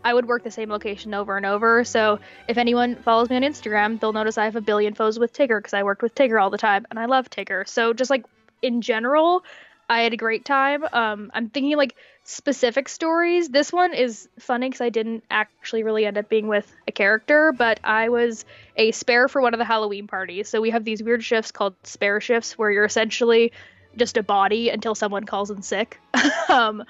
I would work the same location over and over. So if anyone follows me on Instagram, they'll notice I have a billion foes with Tigger because I worked with Tigger all the time, and I love Tigger. So just like in general, I had a great time. Um, I'm thinking like specific stories. This one is funny because I didn't actually really end up being with a character, but I was a spare for one of the Halloween parties. So we have these weird shifts called spare shifts where you're essentially just a body until someone calls in sick. um,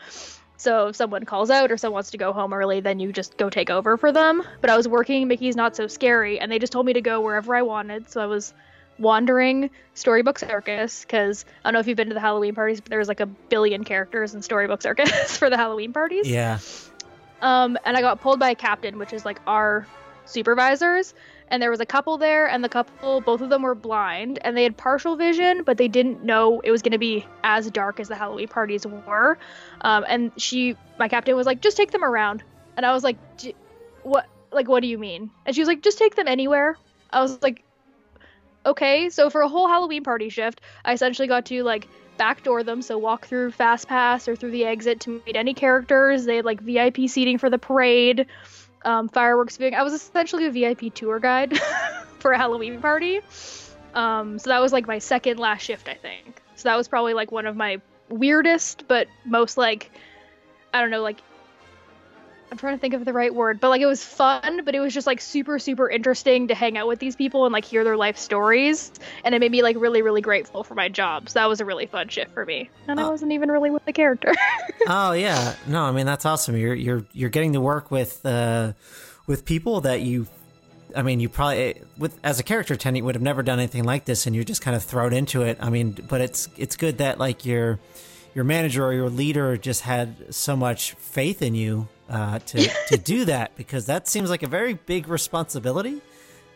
so if someone calls out or someone wants to go home early, then you just go take over for them. But I was working Mickey's Not So Scary, and they just told me to go wherever I wanted. So I was wandering Storybook Circus because I don't know if you've been to the Halloween parties, but there's like a billion characters in Storybook Circus for the Halloween parties. Yeah. Um, and I got pulled by a captain, which is like our supervisors. And there was a couple there, and the couple, both of them were blind, and they had partial vision, but they didn't know it was going to be as dark as the Halloween parties were. Um, and she, my captain, was like, "Just take them around," and I was like, "What? Like, what do you mean?" And she was like, "Just take them anywhere." I was like, "Okay." So for a whole Halloween party shift, I essentially got to like backdoor them, so walk through Fast Pass or through the exit to meet any characters. They had like VIP seating for the parade, um, fireworks viewing. I was essentially a VIP tour guide for a Halloween party. Um, so that was like my second last shift, I think. So that was probably like one of my weirdest, but most like, I don't know, like. I'm trying to think of the right word, but like it was fun, but it was just like super, super interesting to hang out with these people and like hear their life stories. And it made me like really, really grateful for my job. So that was a really fun shift for me. And I Oh. wasn't even really with the character. oh yeah no i mean that's awesome you're you're you're getting to work with uh with people that you i mean you probably with as a character attendant you would have never done anything like this and you're just kind of thrown into it i mean but it's it's good that like your your manager or your leader just had so much faith in you uh to to do that because that seems like a very big responsibility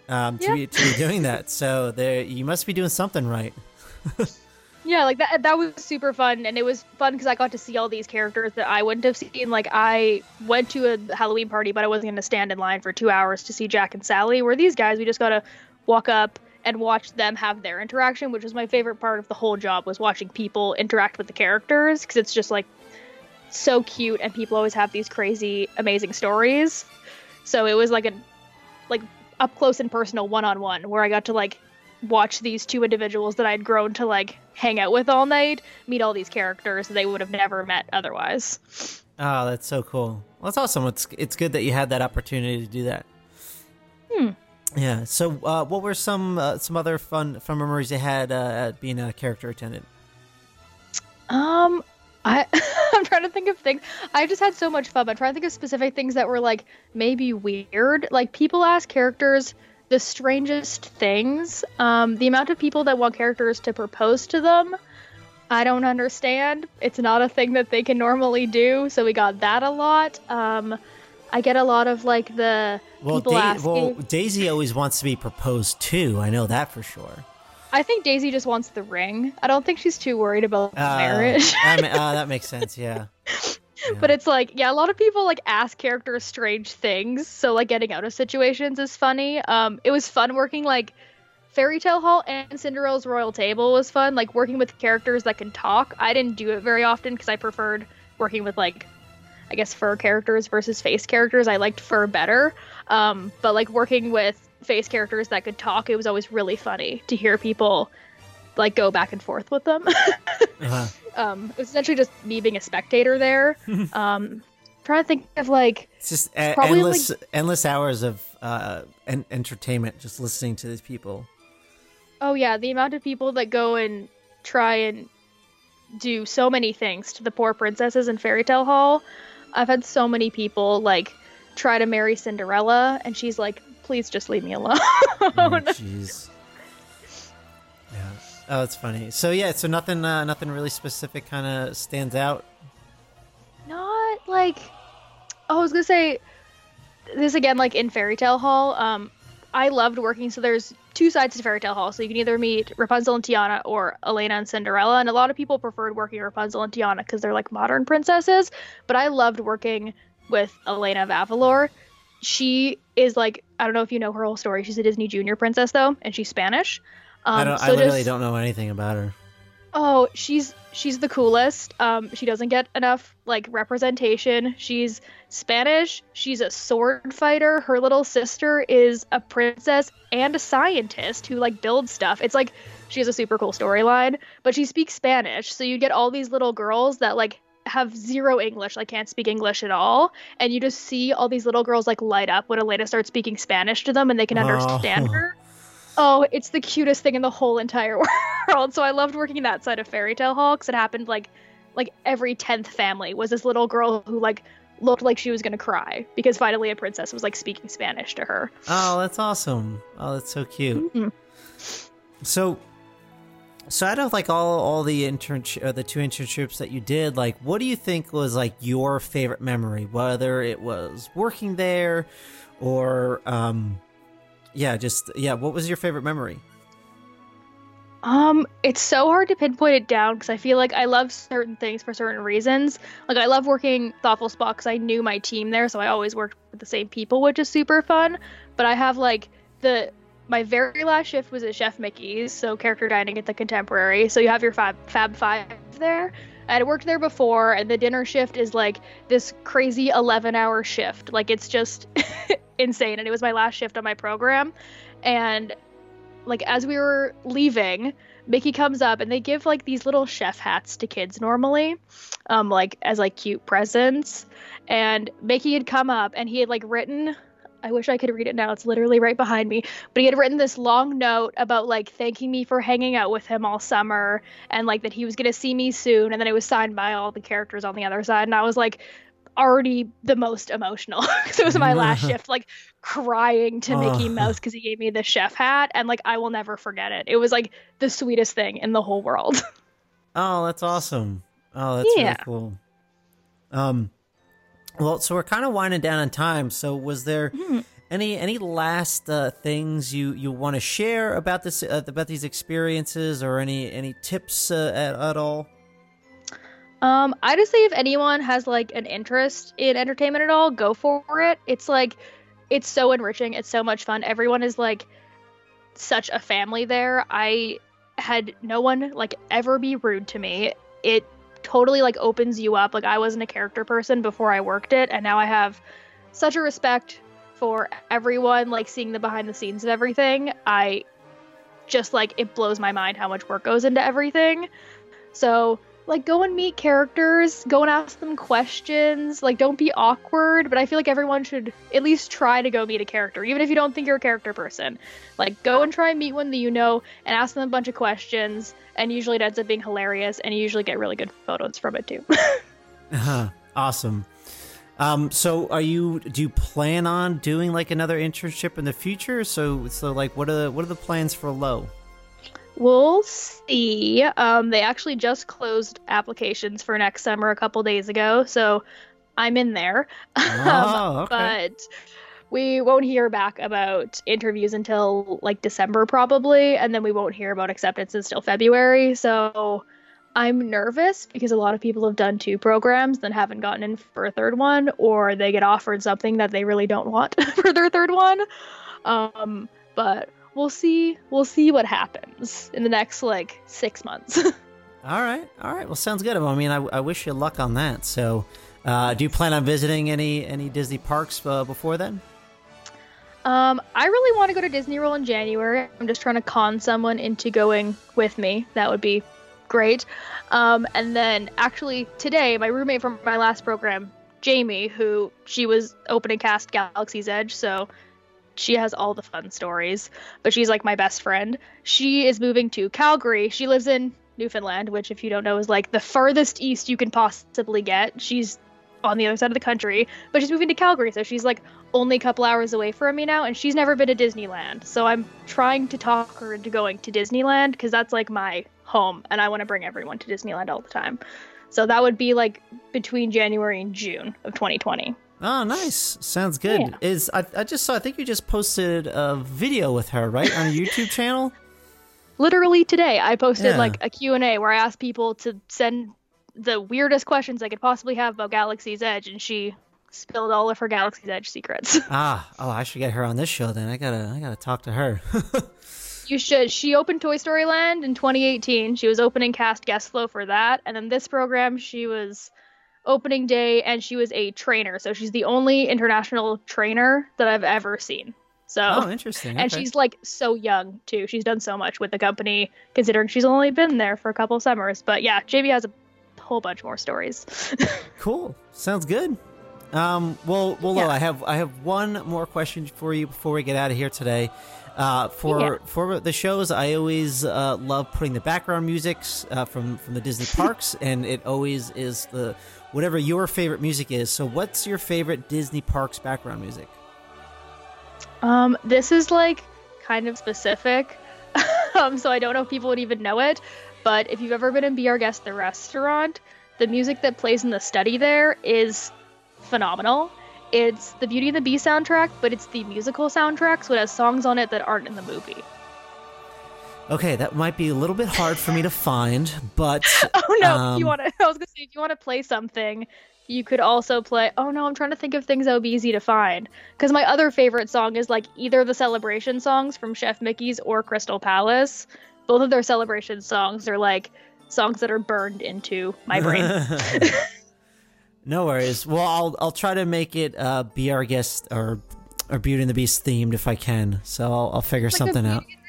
um to, Yeah. be, to be doing that so there you must be doing something right Yeah, like that that was super fun and it was fun because I got to see all these characters that I wouldn't have seen. Like I went to a Halloween party, but I wasn't gonna stand in line for two hours to see Jack and Sally. Where these guys, we just gotta walk up and watch them have their interaction, which was my favorite part of the whole job was watching people interact with the characters because it's just like so cute and people always have these crazy amazing stories. So it was like a like up close and personal one on one where I got to like watch these two individuals that I'd grown to like hang out with all night meet all these characters they would have never met otherwise. Oh, that's so cool. Well, that's awesome. It's it's good that you had that opportunity to do that. Hmm. Yeah. So, uh, what were some uh, some other fun fun memories you had uh, at being a character attendant? Um, I to think of things. I just had so much fun. I'm trying to think of specific things that were like maybe weird. Like people ask characters the strangest things. Um, the amount of people that want characters to propose to them, I don't understand. It's not a thing that they can normally do. So we got that a lot. Um, I get a lot of like the Well, people Da- asking. well, Daisy always wants to be proposed to. I know that for sure. I think Daisy just wants the ring. I don't think she's too worried about Uh, marriage. that, ma- uh, that makes sense. Yeah. But it's like, yeah, a lot of people like ask characters strange things. So like getting out of situations is funny. Um, it was fun working like Fairy Tale Hall and Cinderella's Royal Table was fun. Like working with characters that can talk. I didn't do it very often because I preferred working with like, I guess fur characters versus face characters. I liked fur better. Um, but like working with face characters that could talk, it was always really funny to hear people like go back and forth with them. Uh, um, it was essentially just me being a spectator there. um, trying to think of like It's just a- probably, endless, endless hours of uh, en- entertainment just listening to these people. oh yeah, the amount of people that go and try and do so many things to the poor princesses in Fairy Tale Hall. I've had so many people like try to marry Cinderella, and she's like, "Please just leave me alone." Oh, jeez. Oh, that's funny. So yeah, so nothing, uh, nothing really specific kind of stands out. Not like oh, I was gonna say this again, like in Fairy Tale Hall. Um, I loved working. So there's two sides to Fairy Tale Hall. So you can either meet Rapunzel and Tiana or Elena and Cinderella. And a lot of people preferred working Rapunzel and Tiana because they're like modern princesses. But I loved working with Elena of Avalor. She is like I don't know if you know her whole story. She's a Disney Junior princess though, and she's Spanish. Um, I don't. so I literally don't know anything about her. Oh, she's she's the coolest. Um, she doesn't get enough like representation. She's Spanish. She's a sword fighter. Her little sister is a princess and a scientist who like builds stuff. It's like she has a super cool storyline, but she speaks Spanish. So you get all these little girls that like have zero English, like can't speak English at all, and you just see all these little girls like light up when Elena starts speaking Spanish to them and they can understand Oh. her. Oh, it's the cutest thing in the whole entire world. So I loved working that side of Fairy Tale Hall because it happened like like every tenth family was this little girl who like looked like she was gonna cry because finally a princess was like speaking Spanish to her. Oh, that's awesome. Oh, that's so cute. Mhm. So, so out of like all all the intern uh, the two internships that you did, like, what do you think was like your favorite memory? Whether it was working there, or um, yeah, just yeah, what was your favorite memory? Um, it's so hard to pinpoint it down because I feel like I love certain things for certain reasons. Like I love working Thoughtful Spot because I knew my team there, so I always worked with the same people, which is super fun. But I have like the my very last shift was at Chef Mickey's, so character dining at the Contemporary. So you have your Fab Fab Five there. I had worked there before, and the dinner shift is like this crazy 11 hour shift. Like it's just insane. And it was my last shift on my program. And like as we were leaving, Mickey comes up and they give like these little chef hats to kids normally, um, like as like cute presents. And Mickey had come up and he had like written I wish I could read it now. It's literally right behind me. But he had written this long note about like thanking me for hanging out with him all summer and like that he was gonna see me soon. And then it was signed by all the characters on the other side. And I was like already the most emotional because it was my last shift, like crying to Mickey. Mouse because he gave me the chef hat. And like I will never forget it. It was like the sweetest thing in the whole world. Oh, that's awesome. Oh, that's Yeah. really cool. Um, well, so we're kind of winding down on time. So, was there Hmm. any any last uh, things you you want to share about this uh, about these experiences, or any any tips uh, at, at all? Um, I just say if anyone has like an interest in entertainment at all, go for it. It's like it's so enriching. It's so much fun. Everyone is like such a family there. I had no one like ever be rude to me. It totally like opens you up. Like I wasn't a character person before I worked it, and now I have such a respect for everyone. Like seeing the behind the scenes of everything. I just like it blows my mind how much work goes into everything. So like go and meet characters, go and ask them questions. Like don't be awkward, but I feel like everyone should at least try to go meet a character, even if you don't think you're a character person. Like go and try and meet one that you know and ask them a bunch of questions, and usually it ends up being hilarious, and you usually get really good photos from it too. Uh-huh. awesome. Um, so are you? Do you plan on doing like another internship in the future? So, so like, what are the, what are the plans for Lo? We'll see. Um, they actually just closed applications for next summer a couple days ago, so I'm in there. Oh, okay. But we won't hear back about interviews until like December probably, and then we won't hear about acceptances until February. So I'm nervous because a lot of people have done two programs then haven't gotten in for a third one, or they get offered something that they really don't want for their third one. Um, but we'll see. We'll see what happens in the next like six months. All right, all right. Well, sounds good. I mean, I, I wish you luck on that. So, uh, do you plan on visiting any any Disney parks uh, before then? Um, I really want to go to Disney World in January. I'm just trying to con someone into going with me. That would be great. Um, and then actually today, my roommate from my last program Jamie, who she was opening cast Galaxy's Edge, so she has all the fun stories. But she's like my best friend. She is moving to Calgary. She lives in Newfoundland, which, if you don't know, is like the furthest east you can possibly get. She's on the other side of the country, but she's moving to Calgary, so she's like only a couple hours away from me now, and she's never been to Disneyland. So I'm trying to talk her into going to Disneyland because that's like my home, and I want to bring everyone to Disneyland all the time. So that would be like between January and June of 2020. Oh, nice. Sounds good. Yeah. Is I, I just saw I think you just posted a video with her, right? On your YouTube channel? Literally today, I posted Yeah. like a Q&A where I asked people to send the weirdest questions they could possibly have about Galaxy's Edge, and she spilled all of her Galaxy's Edge secrets. Ah, oh, I should get her on this show then. I gotta I gotta talk to her. You should. She opened Toy Story Land in 2018. She was opening cast guest flow for that. And then this program, she was opening day and she was a trainer. So she's the only international trainer that I've ever seen. So oh, interesting. and okay. she's like so young too. She's done so much with the company considering she's only been there for a couple summers. But yeah, JB has a whole bunch more stories. Cool. Sounds good. Um, well, well, Lo, Yeah. I have I have one more question for you before we get out of here today. Uh, for Yeah. for the shows, I always uh, love putting the background musics uh, from from the Disney parks, and it always is the whatever your favorite music is. So, what's your favorite Disney parks background music? Um, this is like kind of specific, um, so I don't know if people would even know it. But if you've ever been in Be Our Guest the restaurant, the music that plays in the study there is phenomenal. It's the Beauty and the Beast soundtrack, but it's the musical soundtrack, so it has songs on it that aren't in the movie. Okay, that might be a little bit hard for me to find, but Oh no, Um, if you want to, I was gonna say if you want to play something, you could also play. Oh no, I'm trying to think of things that would be easy to find. Because my other favorite song is like either the celebration songs from Chef Mickey's or Crystal Palace. Both of their celebration songs are like songs that are burned into my brain. no worries. Well, I'll I'll try to make it uh, be our guest or or Beauty and the Beast themed if I can. So I'll, I'll figure like something out. Beauty and the Beast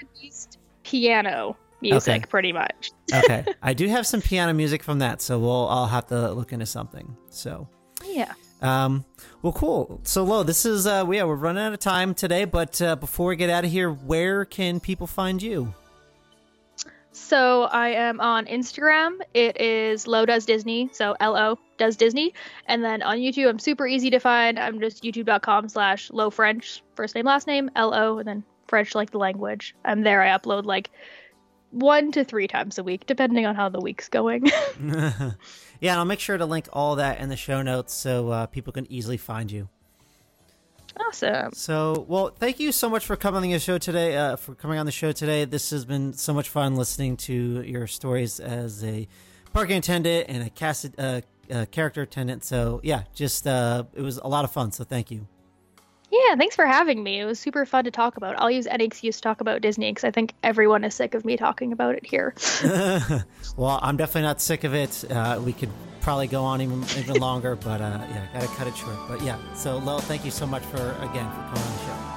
piano music, Okay. pretty much. okay, I do have some piano music from that, so we'll I'll have to look into something. So, Yeah. um, well, cool. So, Lo, this is uh, yeah, we're running out of time today, but uh, before we get out of here, where can people find you? So I am on Instagram. It is Lo Does Disney. So L O Does Disney. And then on YouTube, I'm super easy to find. I'm just youtube.com slash Lo French. First name, last name, L O, and then French like the language. I'm there. I upload like one to three times a week, depending on how the week's going. yeah, and I'll make sure to link all that in the show notes so uh, people can easily find you. awesome. So, well, thank you so much for coming on the show today. Uh, for coming on the show today, this has been so much fun listening to your stories as a parking attendant and a cast uh, uh, character attendant. So, yeah, just uh, it was a lot of fun. So, thank you. Yeah, thanks for having me. It was super fun to talk about. I'll use any excuse to talk about Disney because I think everyone is sick of me talking about it here. well, I'm definitely not sick of it. Uh, we could probably go on even even longer, but uh, yeah, gotta cut it short. But yeah, so Lo, thank you so much for again for coming on the show.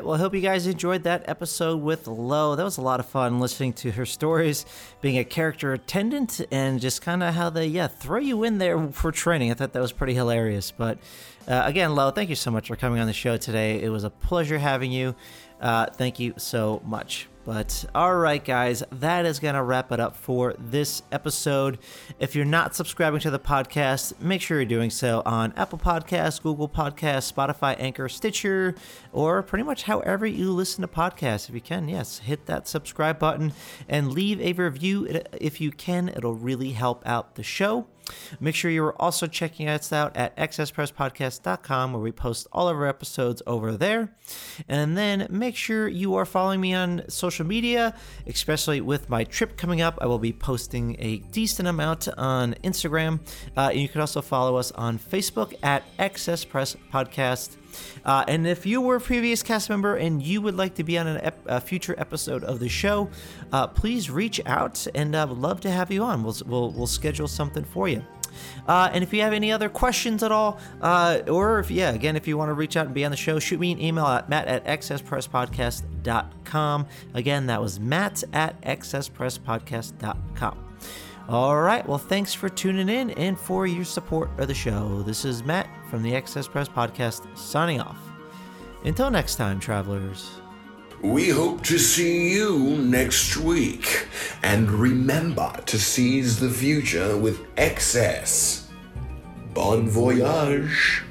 Right. Well, I hope you guys enjoyed that episode with Lo. That was a lot of fun listening to her stories, being a character attendant, and just kind of how they, yeah, throw you in there for training. I thought that was pretty hilarious. But uh, again, Lo, thank you so much for coming on the show today. It was a pleasure having you. Uh, thank you so much. But all right, guys, that is going to wrap it up for this episode. If you're not subscribing to the podcast, make sure you're doing so on Apple Podcasts, Google Podcasts, Spotify, Anchor, Stitcher, or pretty much however you listen to podcasts. If you can, yes, hit that subscribe button and leave a review if you can. It'll really help out the show. Make sure you're also checking us out at accesspresspodcast.com where we post all of our episodes over there. And then make sure you are following me on social media, especially with my trip coming up. I will be posting a decent amount on Instagram. Uh, and you can also follow us on Facebook at Access Press Podcast. Uh, and if you were a previous cast member and you would like to be on ep- a future episode of the show, uh, please reach out and I would love to have you on. We'll, we'll, we'll schedule something for you. Uh, and if you have any other questions at all, uh, or if, yeah, again, if you want to reach out and be on the show, shoot me an email at matt at excesspresspodcast.com. Again, that was matt at excesspresspodcast.com. All right, well, thanks for tuning in and for your support of the show. This is Matt from the Excess Press Podcast signing off. Until next time, travelers. We hope to see you next week. And remember to seize the future with excess. Bon voyage.